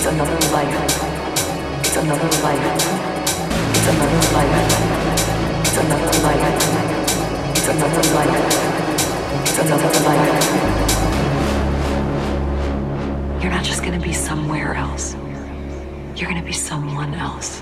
It's another life. It's another life. It's another life. It's another life. It's another life. It's another life. You're not just gonna be somewhere else. You're gonna be someone else.